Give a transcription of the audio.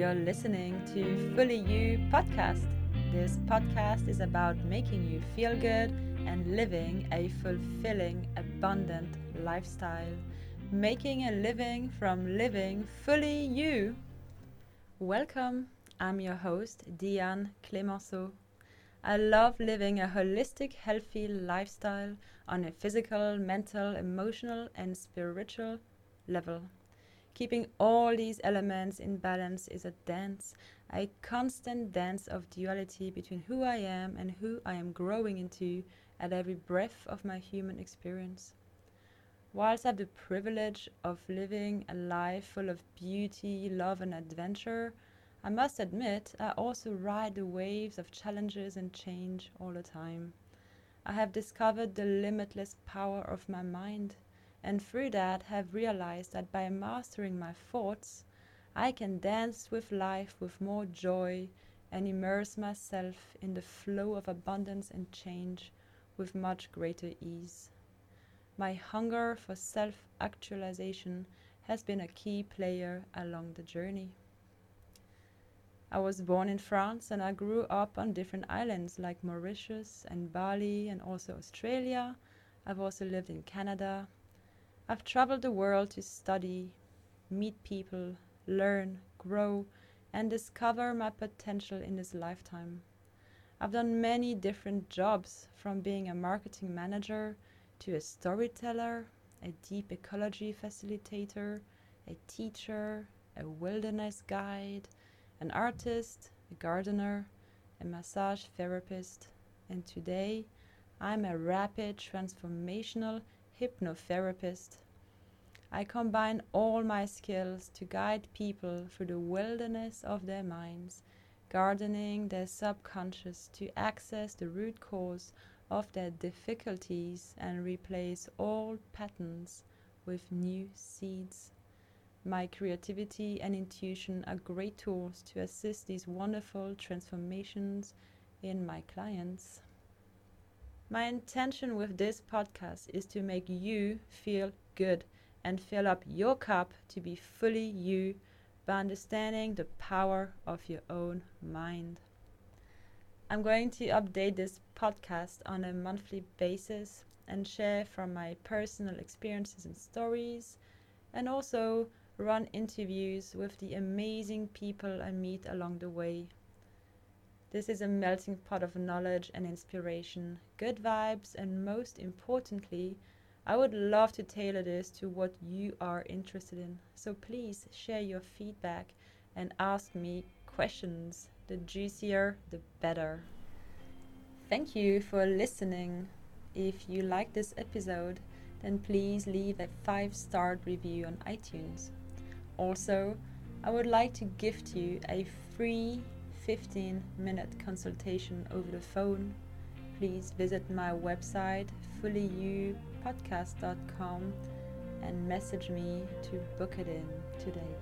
You're listening to Fully You podcast. This podcast is about making you feel good and living a fulfilling, abundant lifestyle. Making a living from living fully you. Welcome. I'm your host, Diane Clemenceau. I love living a holistic, healthy lifestyle on a physical, mental, emotional, and spiritual level. Keeping all these elements in balance is a dance, a constant dance of duality between who I am and who I am growing into at every breath of my human experience. Whilst I have the privilege of living a life full of beauty, love, and adventure, I must admit, I also ride the waves of challenges and change all the time. I have discovered the limitless power of my mind, and through that have realized that by mastering my thoughts, I can dance with life with more joy and immerse myself in the flow of abundance and change with much greater ease. My hunger for self actualization has been a key player along the journey. I was born in France and I grew up on different islands like Mauritius and Bali and also Australia. I've also lived in Canada. I've traveled the world to study, meet people, learn, grow, and discover my potential in this lifetime. I've done many different jobs from being a marketing manager to a storyteller, a deep ecology facilitator, a teacher, a wilderness guide an artist, a gardener, a massage therapist, and today I'm a rapid transformational hypnotherapist. I combine all my skills to guide people through the wilderness of their minds, gardening their subconscious to access the root cause of their difficulties and replace old patterns with new seeds. My creativity and intuition are great tools to assist these wonderful transformations in my clients. My intention with this podcast is to make you feel good and fill up your cup to be fully you by understanding the power of your own mind. I'm going to update this podcast on a monthly basis and share from my personal experiences and stories, and also run interviews with the amazing people I meet along the way. This is a melting pot of knowledge and inspiration, good vibes, and most importantly, I would love to tailor this to what you are interested in. So please share your feedback and ask me questions. The juicier, the better. Thank you for listening. If you like this episode, then please leave a five star review on iTunes. Also, I would like to gift you a free 15 minute consultation over the phone. Please visit my website fullyyoupodcast.com and message me to book it in today.